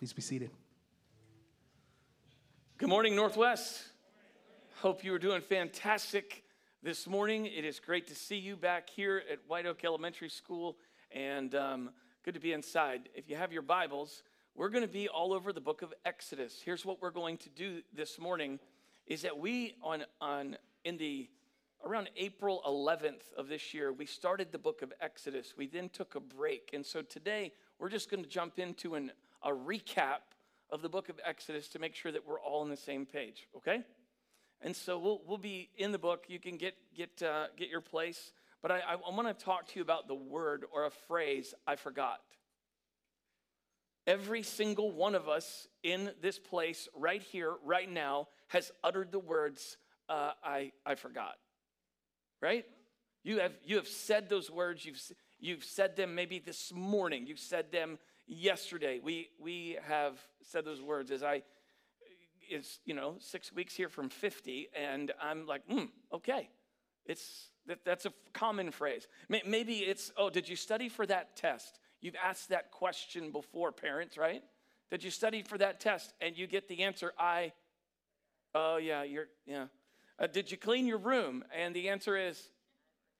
Please be seated. Good morning, Northwest. Hope you are doing fantastic this morning. It is great to see you back here at White Oak Elementary School, and um, good to be inside. If you have your Bibles, we're going to be all over the book of Exodus. Here's what we're going to do this morning: is that we on on in the around April 11th of this year, we started the book of Exodus. We then took a break, and so today we're just going to jump into an, a recap of the book of Exodus to make sure that we're all on the same page, okay? And so we'll, we'll be in the book. You can get, get, uh, get your place. But I, I, want to talk to you about the word or a phrase I forgot. Every single one of us in this place, right here, right now, has uttered the words, uh, I, I forgot. Right? You have, you have said those words. You've, you've said them maybe this morning. You've said them yesterday. We, we have said those words as I, is, you know, six weeks here from 50, and I'm like, hmm, okay. It's, that, that's a common phrase. Maybe it's, oh, did you study for that test? You've asked that question before, parents, right? Did you study for that test? And you get the answer, I, oh, yeah, you're, yeah. Uh, did you clean your room? And the answer is,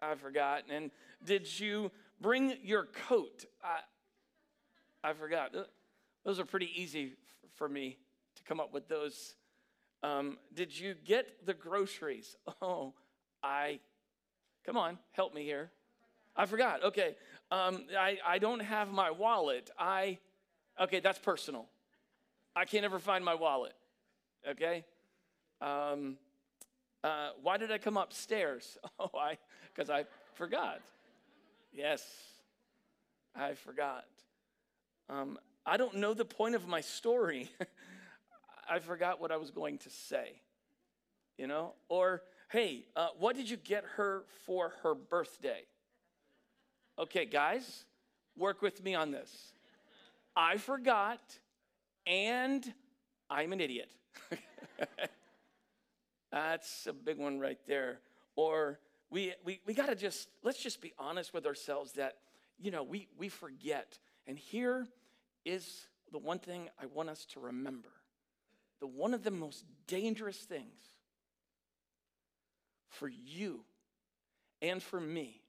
I forgot. And did you bring your coat? I forgot. Those are pretty easy for me to come up with those. Um, did you get the groceries? Oh, I, come on, help me here. I forgot. Okay. Um, I, I don't have my wallet. I, okay, that's personal. I can't ever find my wallet. Okay. Um, uh, why did I come upstairs? Oh, I, because I forgot. Yes, I forgot. Um, I don't know the point of my story. I forgot what I was going to say, you know? Or, hey, uh, what did you get her for her birthday? Okay, guys, work with me on this. I forgot, and I'm an idiot. That's a big one right there. Or we, we, we got to just, let's just be honest with ourselves that, you know, we, we forget. And here is the one thing I want us to remember. The one of the most dangerous things for you and for me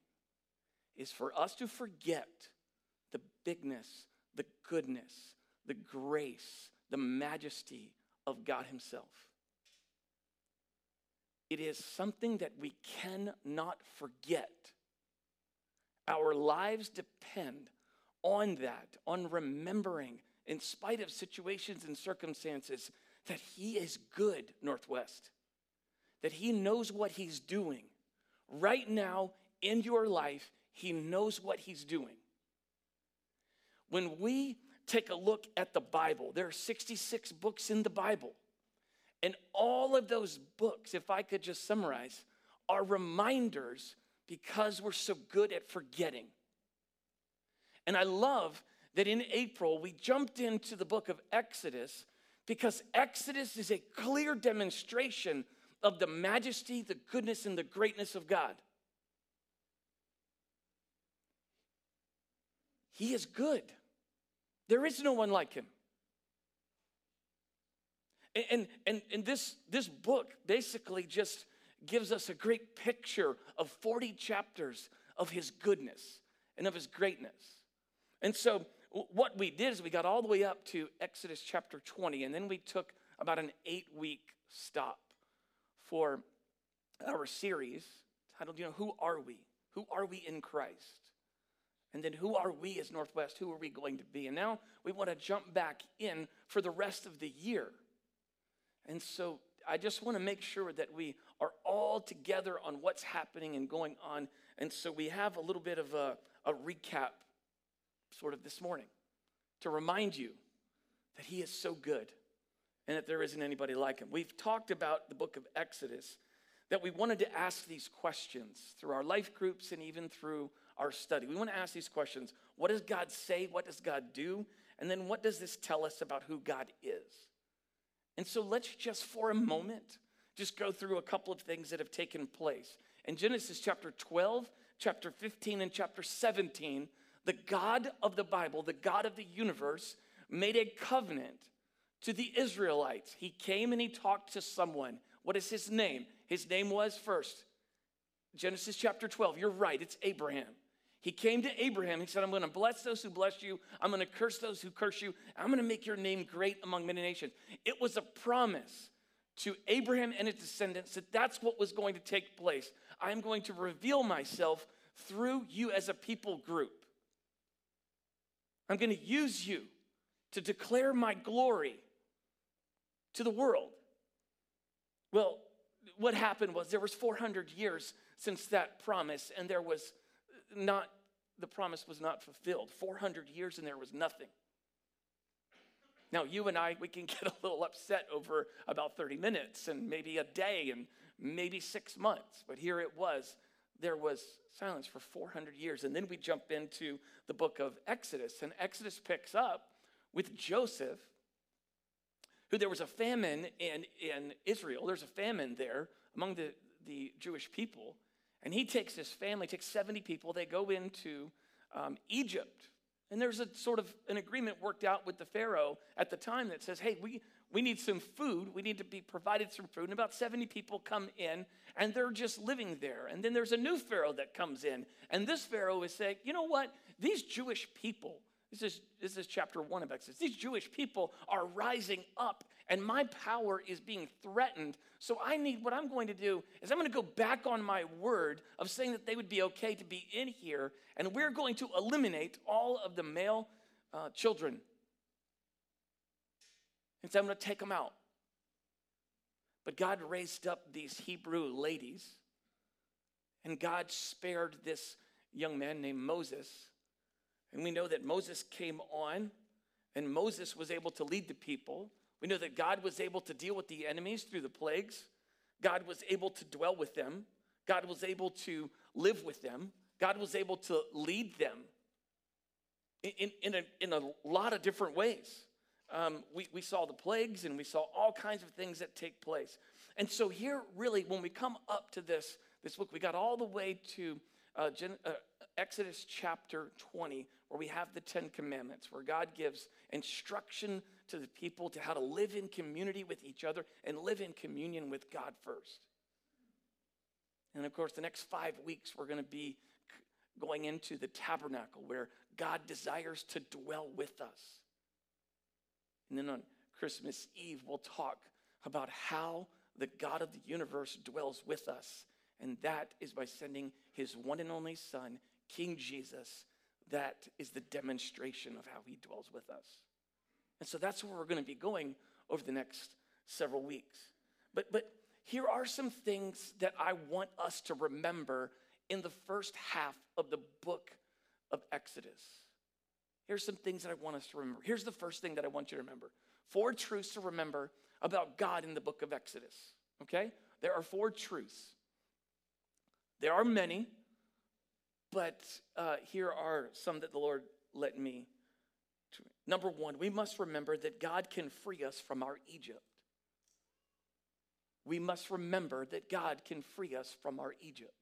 is for us to forget the bigness, the goodness, the grace, the majesty of God Himself. It is something that we cannot forget. Our lives depend on that, on remembering, in spite of situations and circumstances, that He is good, Northwest, that He knows what He's doing. Right now in your life, He knows what He's doing. When we take a look at the Bible, there are 66 books in the Bible. And all of those books, if I could just summarize, are reminders because we're so good at forgetting. And I love that in April we jumped into the book of Exodus because Exodus is a clear demonstration of the majesty, the goodness, and the greatness of God. He is good. There is no one like him. And, and, and, this, this book basically just gives us a great picture of 40 chapters of his goodness and of his greatness. And so, what we did is we got all the way up to Exodus chapter 20, and then we took about an eight week stop for our series titled, you know, Who Are We? Who are we in Christ? And then who are we as Northwest? Who are we going to be? And now we want to jump back in for the rest of the year. And so I just want to make sure that we are all together on what's happening and going on. And so we have a little bit of a, a recap sort of this morning to remind you that He is so good and that there isn't anybody like Him. We've talked about the book of Exodus, that we wanted to ask these questions through our life groups and even through our study. We want to ask these questions What does God say? What does God do? And then what does this tell us about who God is? And so let's just for a moment just go through a couple of things that have taken place. In Genesis chapter 12, chapter 15, and chapter 17, the God of the Bible, the God of the universe, made a covenant to the Israelites. He came and he talked to someone. What is his name? His name was first, Genesis chapter 12. You're right, it's Abraham. He came to Abraham. He said, I'm going to bless those who bless you. I'm going to curse those who curse you. I'm going to make your name great among many nations. It was a promise to Abraham and his descendants that that's what was going to take place. I'm going to reveal myself through you as a people group. I'm going to use you to declare my glory to the world. Well, what happened was there was 400 years since that promise and there was not the promise was not fulfilled. 400 years and there was nothing. Now, you and I, we can get a little upset over about 30 minutes and maybe a day and maybe six months, but here it was. There was silence for 400 years. And then we jump into the book of Exodus, and Exodus picks up with Joseph, who there was a famine in, in Israel. There's a famine there among the, the Jewish people. And he takes his family, takes 70 people, they go into um, Egypt. And there's a sort of an agreement worked out with the Pharaoh at the time that says, hey, we, we need some food. We need to be provided some food. And about 70 people come in and they're just living there. And then there's a new Pharaoh that comes in. And this Pharaoh is saying, you know what? These Jewish people, this is, this is chapter one of Exodus. These Jewish people are rising up, and my power is being threatened. So I need what I'm going to do is I'm going to go back on my word of saying that they would be okay to be in here, and we're going to eliminate all of the male uh, children. And so I'm going to take them out. But God raised up these Hebrew ladies, and God spared this young man named Moses and we know that Moses came on and Moses was able to lead the people. We know that God was able to deal with the enemies through the plagues. God was able to dwell with them. God was able to live with them. God was able to lead them in, in, a, in a lot of different ways. Um, we, we saw the plagues and we saw all kinds of things that take place. And so, here, really, when we come up to this, this book, we got all the way to uh, Gen, uh, Exodus chapter 20, where we have the Ten Commandments, where God gives instruction to the people to how to live in community with each other and live in communion with God first. And of course, the next five weeks, we're going to be going into the tabernacle where God desires to dwell with us. And then on Christmas Eve, we'll talk about how the God of the universe dwells with us. And that is by sending his one and only Son, King Jesus, that is the demonstration of how he dwells with us. And so that's where we're going to be going over the next several weeks. But, but here are some things that I want us to remember in the first half of the book of Exodus. Here's some things that I want us to remember. Here's the first thing that I want you to remember four truths to remember about God in the book of Exodus. Okay? There are four truths. There are many, but uh, here are some that the Lord let me. Number one, we must remember that God can free us from our Egypt. We must remember that God can free us from our Egypt.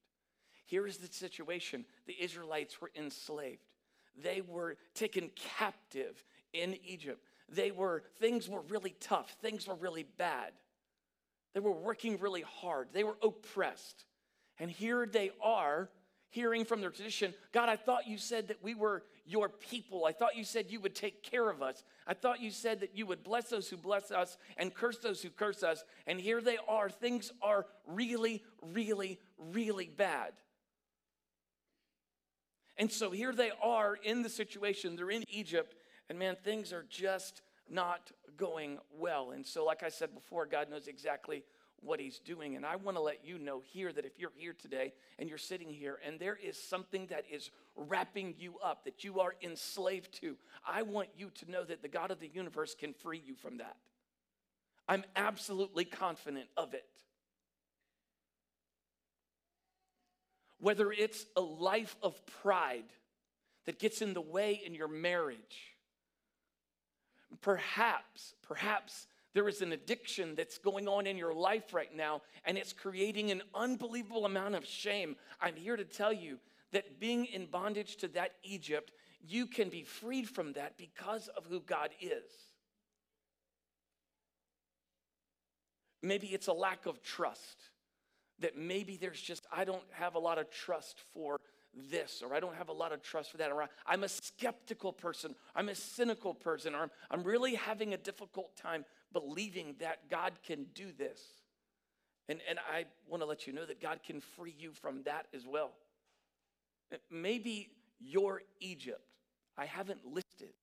Here is the situation the Israelites were enslaved, they were taken captive in Egypt. They were, things were really tough, things were really bad. They were working really hard, they were oppressed. And here they are hearing from their tradition God, I thought you said that we were your people. I thought you said you would take care of us. I thought you said that you would bless those who bless us and curse those who curse us. And here they are. Things are really, really, really bad. And so here they are in the situation. They're in Egypt, and man, things are just not going well. And so, like I said before, God knows exactly what he's doing. And I want to let you know here that if you're here today and you're sitting here and there is something that is wrapping you up, that you are enslaved to, I want you to know that the God of the universe can free you from that. I'm absolutely confident of it. Whether it's a life of pride that gets in the way in your marriage, perhaps, perhaps there is an addiction that's going on in your life right now, and it's creating an unbelievable amount of shame. I'm here to tell you that being in bondage to that Egypt you can be freed from that because of who God is. Maybe it's a lack of trust. That maybe there's just, I don't have a lot of trust for this, or I don't have a lot of trust for that, or I'm a skeptical person, I'm a cynical person, or I'm, I'm really having a difficult time believing that God can do this. And, and I want to let you know that God can free you from that as well. Maybe you're Egypt. I haven't listed.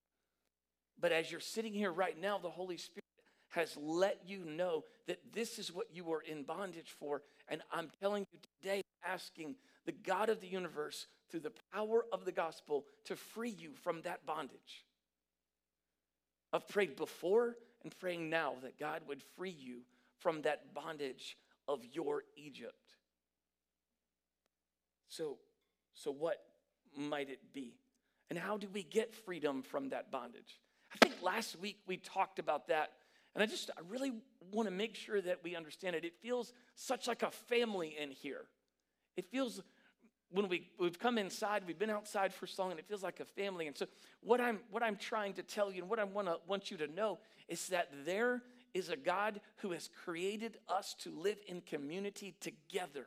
But as you're sitting here right now, the Holy Spirit has let you know that this is what you were in bondage for. And I'm telling you today, asking the God of the universe through the power of the gospel to free you from that bondage. I've prayed before and praying now that God would free you from that bondage of your Egypt. So, so what might it be? And how do we get freedom from that bondage? I think last week we talked about that. And I just, I really want to make sure that we understand it. It feels such like a family in here. It feels, when we, we've come inside, we've been outside for so long, and it feels like a family. And so, what I'm, what I'm trying to tell you and what I want, to, want you to know is that there is a God who has created us to live in community together.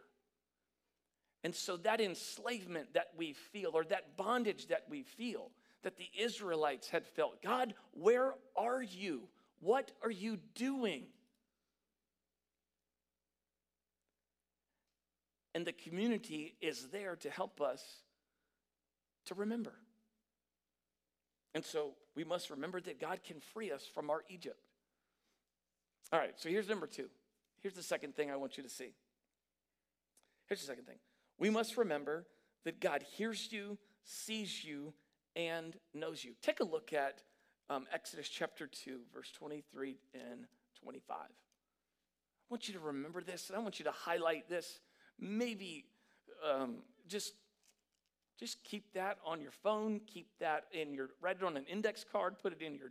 And so that enslavement that we feel, or that bondage that we feel, that the Israelites had felt God, where are you? What are you doing? And the community is there to help us to remember. And so we must remember that God can free us from our Egypt. All right, so here's number two. Here's the second thing I want you to see. Here's the second thing. We must remember that God hears you, sees you, and knows you. Take a look at um, Exodus chapter 2, verse 23 and 25. I want you to remember this, and I want you to highlight this. Maybe um, just just keep that on your phone. Keep that in your write it on an index card. Put it in your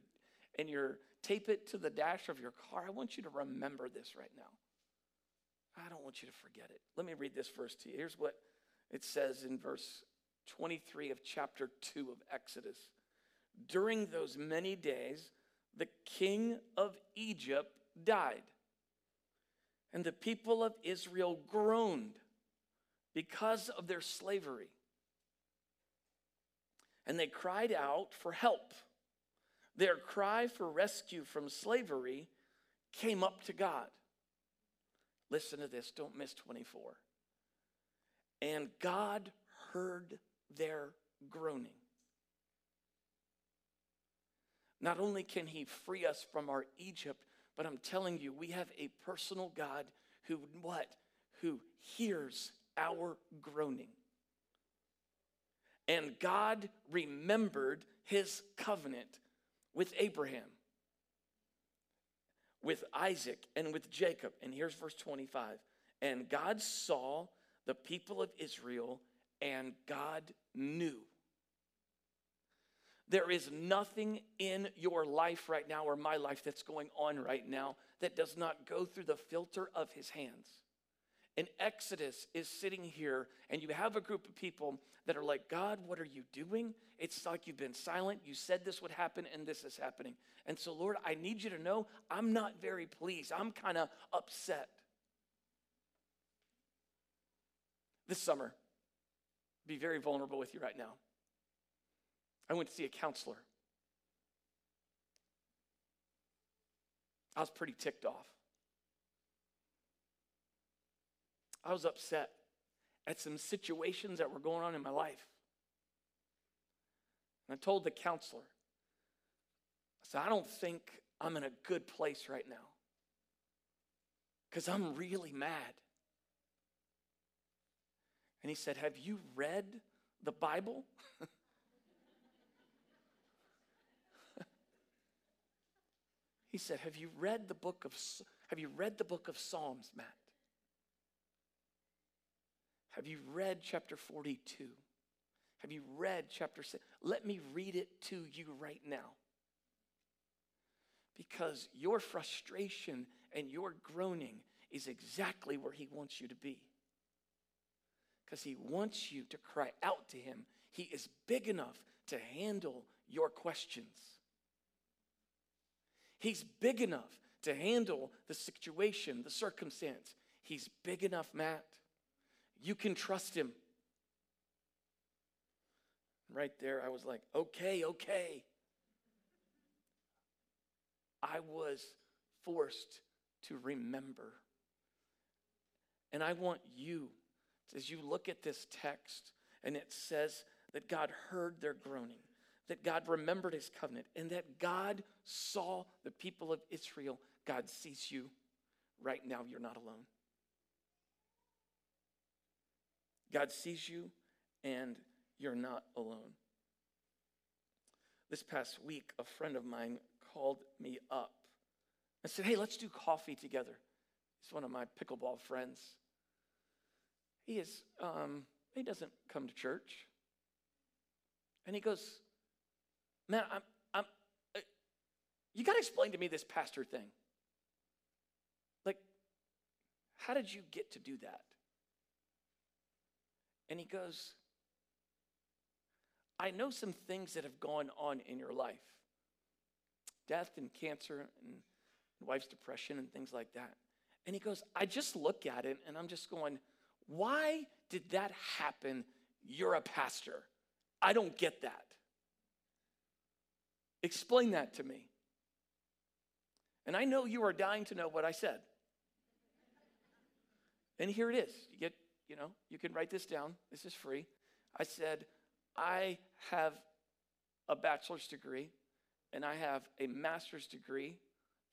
in your tape it to the dash of your car. I want you to remember this right now. I don't want you to forget it. Let me read this verse to you. Here's what it says in verse 23 of chapter 2 of Exodus. During those many days, the king of Egypt died, and the people of Israel groaned because of their slavery. And they cried out for help. Their cry for rescue from slavery came up to God. Listen to this, don't miss 24. And God heard their groaning. Not only can He free us from our Egypt, but I'm telling you, we have a personal God who what? Who hears our groaning. And God remembered his covenant with Abraham, with Isaac, and with Jacob. And here's verse 25. And God saw the people of Israel, and God knew. There is nothing in your life right now or my life that's going on right now that does not go through the filter of his hands. And Exodus is sitting here, and you have a group of people that are like, God, what are you doing? It's like you've been silent. You said this would happen, and this is happening. And so, Lord, I need you to know I'm not very pleased. I'm kind of upset. This summer, be very vulnerable with you right now. I went to see a counselor. I was pretty ticked off. I was upset at some situations that were going on in my life. And I told the counselor, I said, I don't think I'm in a good place right now because I'm really mad. And he said, Have you read the Bible? he said, Have you read the book of have you read the book of Psalms, Matt? Have you read chapter 42? Have you read chapter 6? Let me read it to you right now. Because your frustration and your groaning is exactly where He wants you to be. Because He wants you to cry out to Him. He is big enough to handle your questions. He's big enough to handle the situation, the circumstance. He's big enough, Matt. You can trust him. Right there, I was like, okay, okay. I was forced to remember. And I want you, as you look at this text, and it says that God heard their groaning, that God remembered his covenant, and that God saw the people of Israel. God sees you right now. You're not alone. God sees you, and you're not alone. This past week, a friend of mine called me up and said, Hey, let's do coffee together. He's one of my pickleball friends. He is, um, he doesn't come to church. And he goes, Man, I'm, I'm, uh, you got to explain to me this pastor thing. Like, how did you get to do that? And he goes, I know some things that have gone on in your life death and cancer and wife's depression and things like that. And he goes, I just look at it and I'm just going, why did that happen? You're a pastor. I don't get that. Explain that to me. And I know you are dying to know what I said. And here it is. You get, you know, you can write this down. This is free. I said, I have a bachelor's degree and I have a master's degree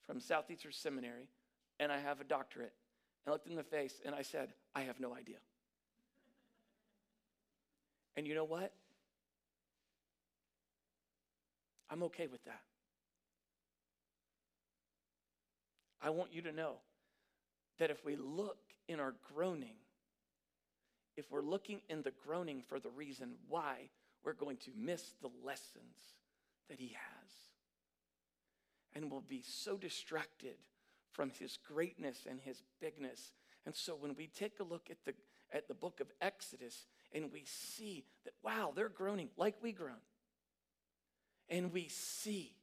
from Southeastern Seminary and I have a doctorate. And I looked in the face and I said, I have no idea. And you know what? I'm okay with that. I want you to know that if we look in our groaning, if we're looking in the groaning for the reason why, we're going to miss the lessons that He has. And we'll be so distracted from His greatness and His bigness. And so when we take a look at the, at the book of Exodus and we see that, wow, they're groaning like we groan, and we see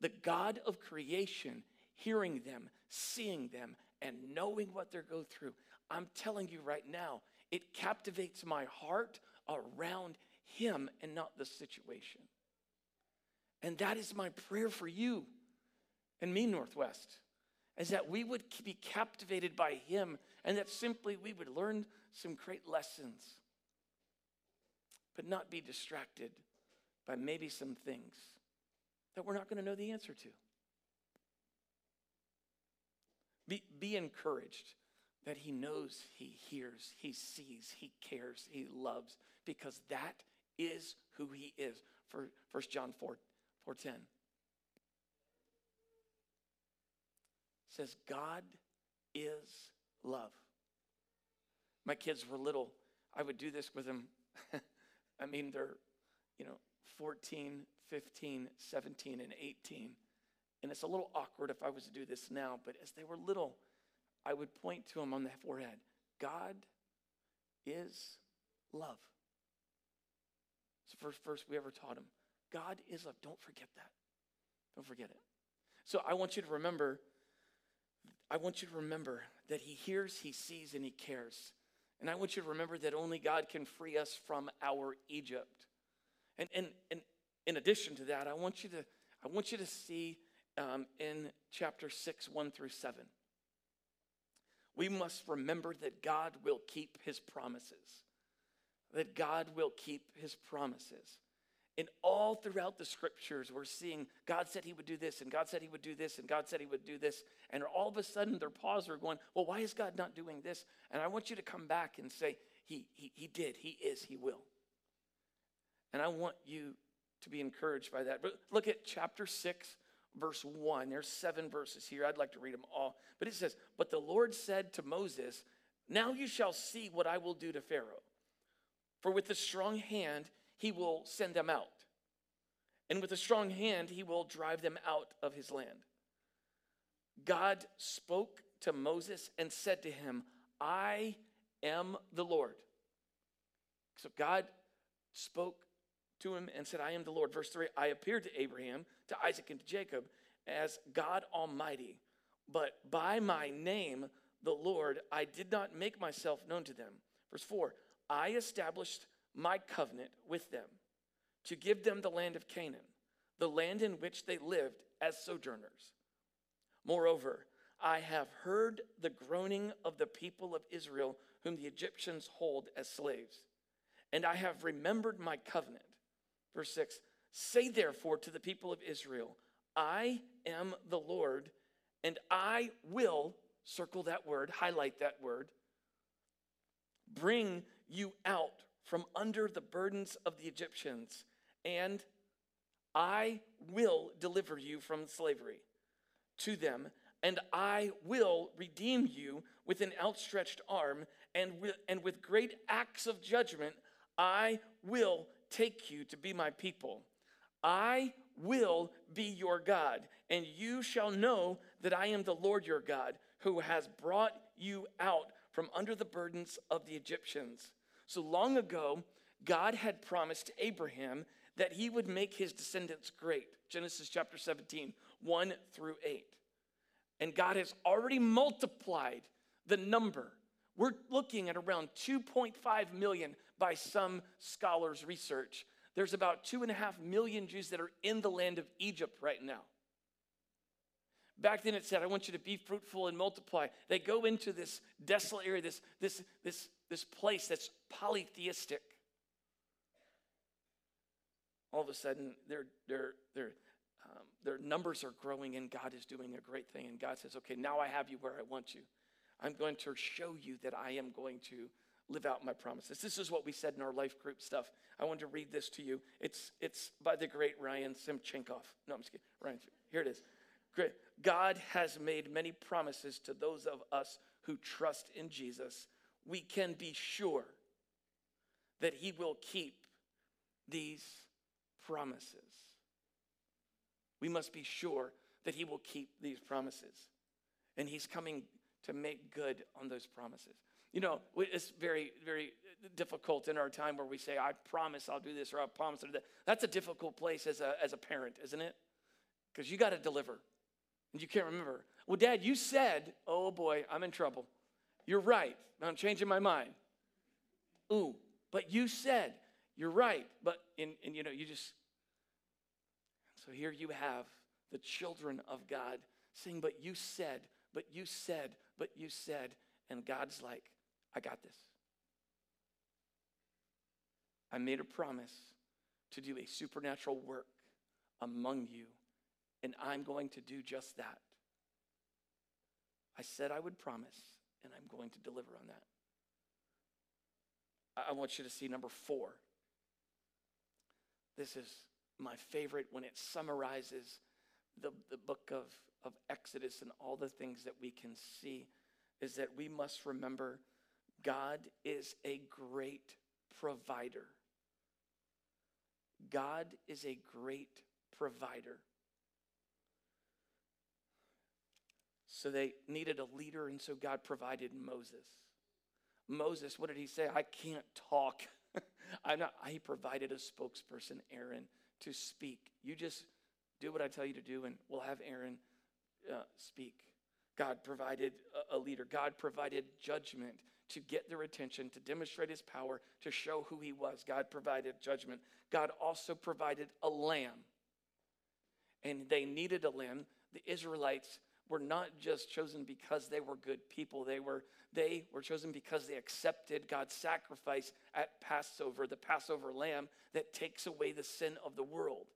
the God of creation hearing them, seeing them, and knowing what they're going through. I'm telling you right now, it captivates my heart around Him and not the situation. And that is my prayer for you and me, Northwest, is that we would be captivated by Him and that simply we would learn some great lessons, but not be distracted by maybe some things that we're not going to know the answer to. Be, be encouraged that he knows, he hears, he sees, he cares, he loves, because that is who he is. For 1 John 4, 4.10 says, God is love. My kids were little. I would do this with them. I mean, they're, you know, 14, 15, 17, and 18. And it's a little awkward if I was to do this now, but as they were little, I would point to them on the forehead God is love. It's the first verse we ever taught them. God is love. Don't forget that. Don't forget it. So I want you to remember, I want you to remember that he hears, he sees, and he cares. And I want you to remember that only God can free us from our Egypt. And, and, and in addition to that, I want you to, I want you to see um, in chapter 6, 1 through 7 we must remember that God will keep his promises. That God will keep his promises. And all throughout the scriptures, we're seeing God said he would do this, and God said he would do this, and God said he would do this. And all of a sudden, their paws are going, Well, why is God not doing this? And I want you to come back and say, He, he, he did, He is, He will. And I want you to be encouraged by that. But look at chapter 6, verse 1. There's seven verses here. I'd like to read them all. But it says, But the Lord said to Moses, Now you shall see what I will do to Pharaoh. For with a strong hand he will send them out, and with a strong hand he will drive them out of his land. God spoke to Moses and said to him, I am the Lord. So God spoke to him and said, I am the Lord. Verse 3 I appeared to Abraham, to Isaac, and to Jacob as God Almighty, but by my name, the Lord, I did not make myself known to them. Verse 4 I established my covenant with them to give them the land of Canaan, the land in which they lived as sojourners. Moreover, I have heard the groaning of the people of Israel, whom the Egyptians hold as slaves, and I have remembered my covenant. Verse 6 Say therefore to the people of Israel, I am the Lord, and I will, circle that word, highlight that word, bring you out from under the burdens of the Egyptians, and I will deliver you from slavery to them, and I will redeem you with an outstretched arm, and with, and with great acts of judgment, I will take you to be my people. I will be your God, and you shall know that I am the Lord your God, who has brought you out from under the burdens of the Egyptians. So long ago, God had promised Abraham that he would make his descendants great. Genesis chapter 17, 1 through 8. And God has already multiplied the number. We're looking at around 2.5 million by some scholars' research. There's about two and a half million Jews that are in the land of Egypt right now. Back then it said, I want you to be fruitful and multiply. They go into this desolate area, this, this, this, this place that's polytheistic. All of a sudden, their, their, their, um, their numbers are growing and God is doing a great thing. And God says, Okay, now I have you where I want you. I'm going to show you that I am going to live out my promises. This is what we said in our life group stuff. I want to read this to you. It's, it's by the great Ryan Simchenkov. No, I'm just kidding. Ryan, here it is. God has made many promises to those of us who trust in Jesus. We can be sure that He will keep these promises. We must be sure that He will keep these promises. And He's coming to make good on those promises. You know, it's very, very difficult in our time where we say, I promise I'll do this or I promise I'll do that. That's a difficult place as a, as a parent, isn't it? Because you got to deliver and you can't remember. Well, Dad, you said, oh boy, I'm in trouble. You're right. I'm changing my mind. Ooh, but you said, you're right. But, and, and you know, you just, so here you have the children of God saying, but you said, but you said, but you said. And God's like, I got this. I made a promise to do a supernatural work among you, and I'm going to do just that. I said I would promise, and I'm going to deliver on that. I want you to see number four. This is my favorite when it summarizes the, the book of, of Exodus and all the things that we can see is that we must remember God is a great provider. God is a great provider. So they needed a leader, and so God provided Moses. Moses, what did he say? I can't talk. I'm not, he provided a spokesperson, Aaron, to speak. You just do what I tell you to do, and we'll have Aaron uh, speak. God provided a, leader, God provided judgment to get their attention, to demonstrate his power, to show who he was. God provided judgment. God also provided a lamb. And they needed a lamb. The Israelites were not just chosen because they were good people. They were, they were chosen because they accepted God's sacrifice at Passover, the Passover lamb that takes away the sin of the world.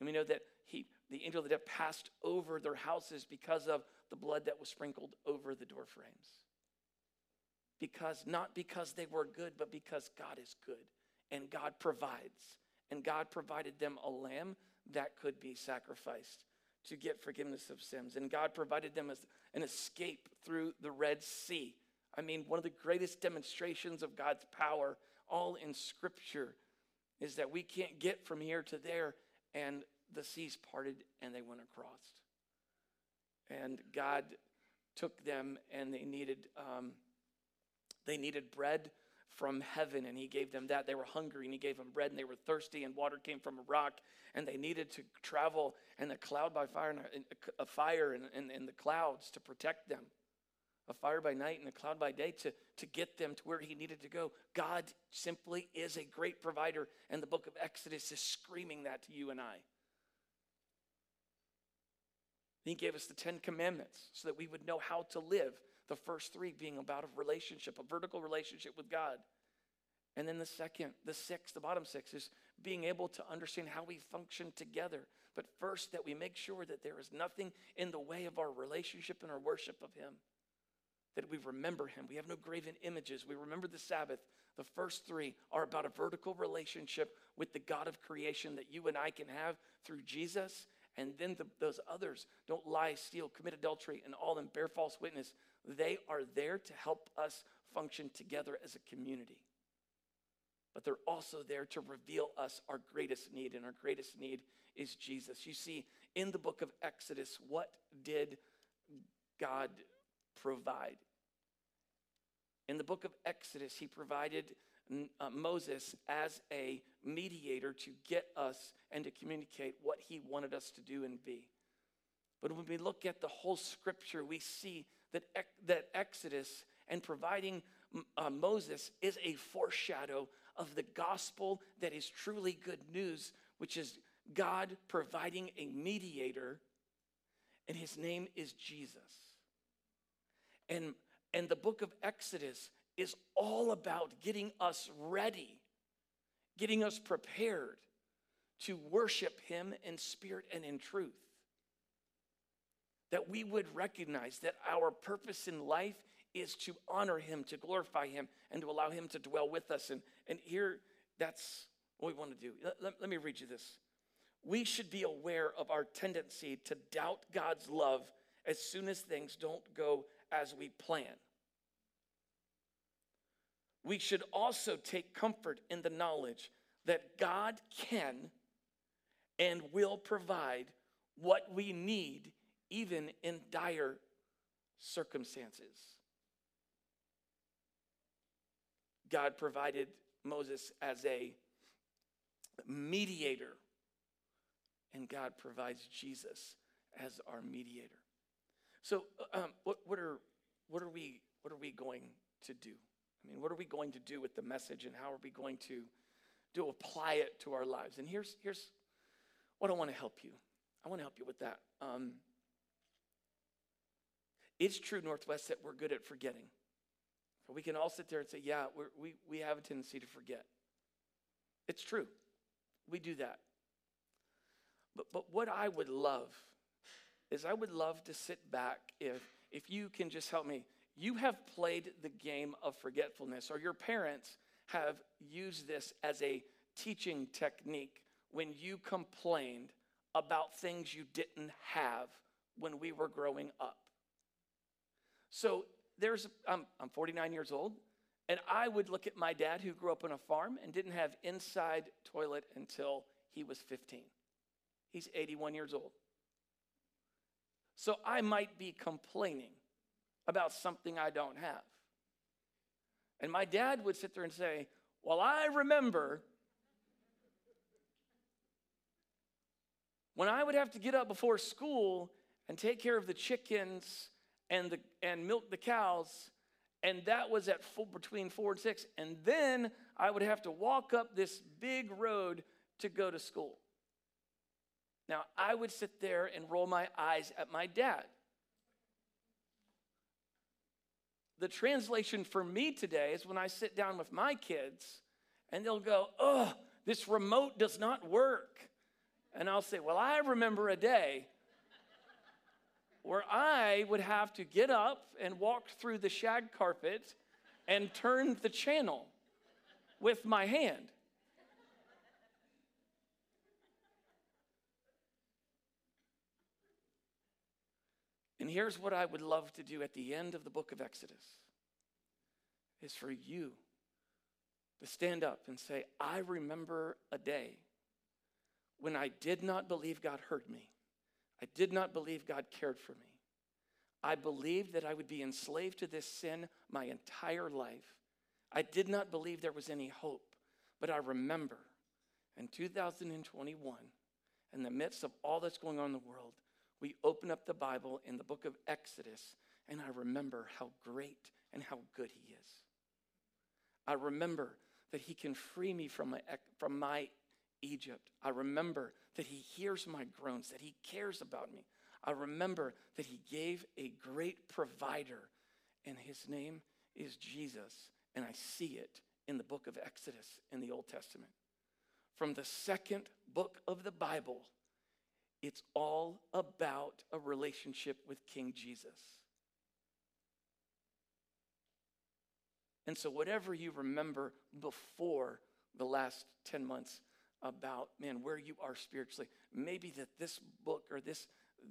And we know that he, the angel of death passed over their houses because of the blood that was sprinkled over the door frames. Because, not because they were good, but because God is good and God provides. And God provided them a lamb that could be sacrificed to get forgiveness of sins. And God provided them as an escape through the Red Sea. I mean, one of the greatest demonstrations of God's power, all in Scripture, is that we can't get from here to there, and the seas parted and they went across. And God took them, and they needed um, they needed bread from heaven and he gave them that. They were hungry and he gave them bread and they were thirsty and water came from a rock and they needed to travel and a cloud by fire and a, a fire and, and the clouds to protect them. A fire by night and a cloud by day to, to get them to where he needed to go. God simply is a great provider, and the book of Exodus is screaming that to you and I. He gave us the Ten Commandments so that we would know how to live the first three being about a relationship, a vertical relationship with God. And then the second, the sixth, the bottom six is being able to understand how we function together. But first, that we make sure that there is nothing in the way of our relationship and our worship of Him. That we remember Him. We have no graven images. We remember the Sabbath. The first three are about a vertical relationship with the God of creation that you and I can have through Jesus. And then the, those others don't lie, steal, commit adultery, and all them bear false witness. They are there to help us function together as a community. But they're also there to reveal us our greatest need, and our greatest need is Jesus. You see, in the book of Exodus, what did God provide? In the book of Exodus, he provided uh, Moses as a mediator to get us and to communicate what he wanted us to do and be. But when we look at the whole scripture, we see that, that Exodus and providing uh, Moses is a foreshadow of the gospel that is truly good news, which is God providing a mediator, and his name is Jesus. And, and the book of Exodus is all about getting us ready, getting us prepared to worship him in spirit and in truth that we would recognize that our purpose in life is to honor him, to glorify him, and to allow him to dwell with us. And, and here, that's what we want to do. Let, let, let me read you this. We should be aware of our tendency to doubt God's love as soon as things don't go as we plan. We should also take comfort in the knowledge that God can and will provide what we need even in dire circumstances. God provided Moses as a mediator, and God provides Jesus as our mediator. So, uh, um, what, what, are, what, are we, what are we going to do? I mean, what are we going to do with the message, and how are we going to, to apply it to our lives? And here's, here's what I want to help you. I want to help you with that. Um, it's true, Northwest, that we're good at forgetting. We can all sit there and say, yeah, we we, have a tendency to forget. It's true. We do that. But, but what I would love is I would love to sit back if, if you can just help me. You have played the game of forgetfulness, or your parents have used this as a teaching technique when you complained about things you didn't have when we were growing up. So there's, I'm, I'm 49 years old, and I would look at my dad who grew up on a farm and didn't have inside toilet until he was 15. He's 81 years old. So I might be complaining about something I don't have. And my dad would sit there and say, Well, I remember when I would have to get up before school and take care of the chickens and, the, and milk the cows. And that was at between four and six. And then I would have to walk up this big road to go to school. Now, I would sit there and roll my eyes at my dad. The translation for me today is when I sit down with my kids and they'll go, Oh, this remote does not work. And I'll say, Well, I remember a day where I would have to get up and walk through the shag carpet and turn the channel with my hand. And here's what I would love to do at the end of the book of Exodus is for you to stand up and say, I remember a day when I did not believe God heard me. I did not believe God cared for me. I believed that I would be enslaved to this sin my entire life. I did not believe there was any hope, but I remember in 2021, in the midst of all that's going on in the world, we open up the Bible in the book of Exodus, and I remember how great and how good He is. I remember that He can free me from my, from my Egypt. I remember that He hears my groans, that He cares about me. I remember that He gave a great provider, and His name is Jesus. And I see it in the book of Exodus in the Old Testament. From the second book of the Bible, it's all about a relationship with King Jesus. And so, whatever you remember before the last 10 months about, man, where you are spiritually, maybe that this book or this,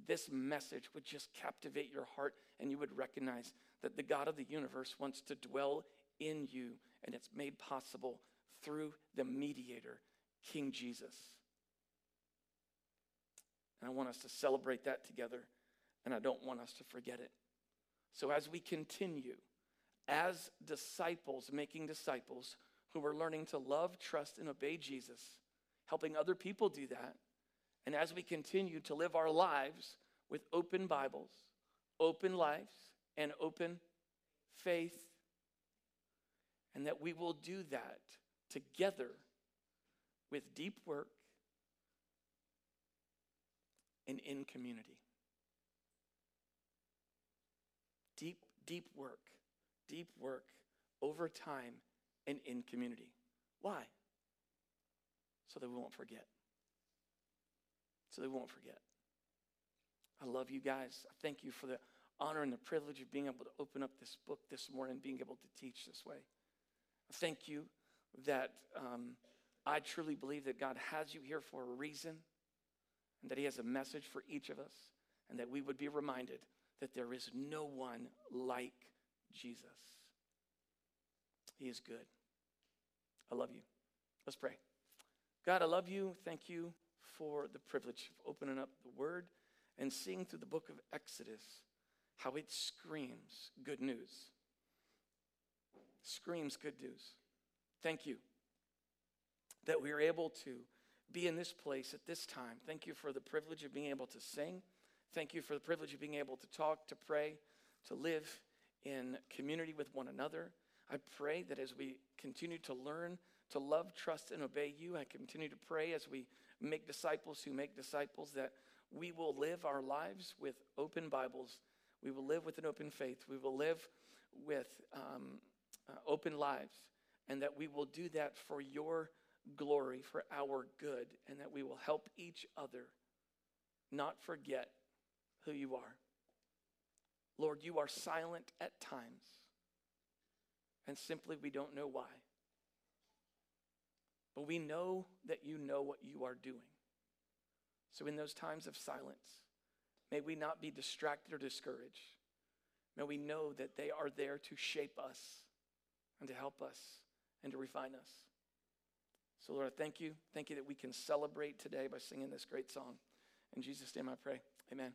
this message would just captivate your heart and you would recognize that the God of the universe wants to dwell in you and it's made possible through the mediator, King Jesus. And I want us to celebrate that together, and I don't want us to forget it. So, as we continue, as disciples, making disciples who are learning to love, trust, and obey Jesus, helping other people do that, and as we continue to live our lives with open Bibles, open lives, and open faith, and that we will do that together with deep work and in community. Deep, deep work, deep work over time and in community. Why? So that we won't forget. So we won't forget. I love you guys. I thank you for the honor and the privilege of being able to open up this book this morning, being able to teach this way. I thank you that um, I truly believe that God has you here for a reason and that He has a message for each of us, and that we would be reminded that there is no one like Jesus. He is good. I love you. Let's pray. God, I love you. Thank you for the privilege of opening up the Word and seeing through the book of Exodus how it screams good news. Screams good news. Thank you that we are able to be in this place at this time. Thank you for the privilege of being able to sing. Thank you for the privilege of being able to talk, to pray, to live in community with one another. I pray that as we continue to learn to love, trust, and obey you, I continue to pray as we make disciples who make disciples that we will live our lives with open Bibles. We will live with an open faith. We will live with um, uh, open lives. And that we will do that for your glory for our good, and that we will help each other not forget who you are. Lord, you are silent at times, and simply we don't know why. But we know that you know what you are doing. So, in those times of silence, may we not be distracted or discouraged. May we know that they are there to shape us and to help us and to refine us. So, Lord, I thank you. Thank you that we can celebrate today by singing this great song. In Jesus' name I pray. Amen.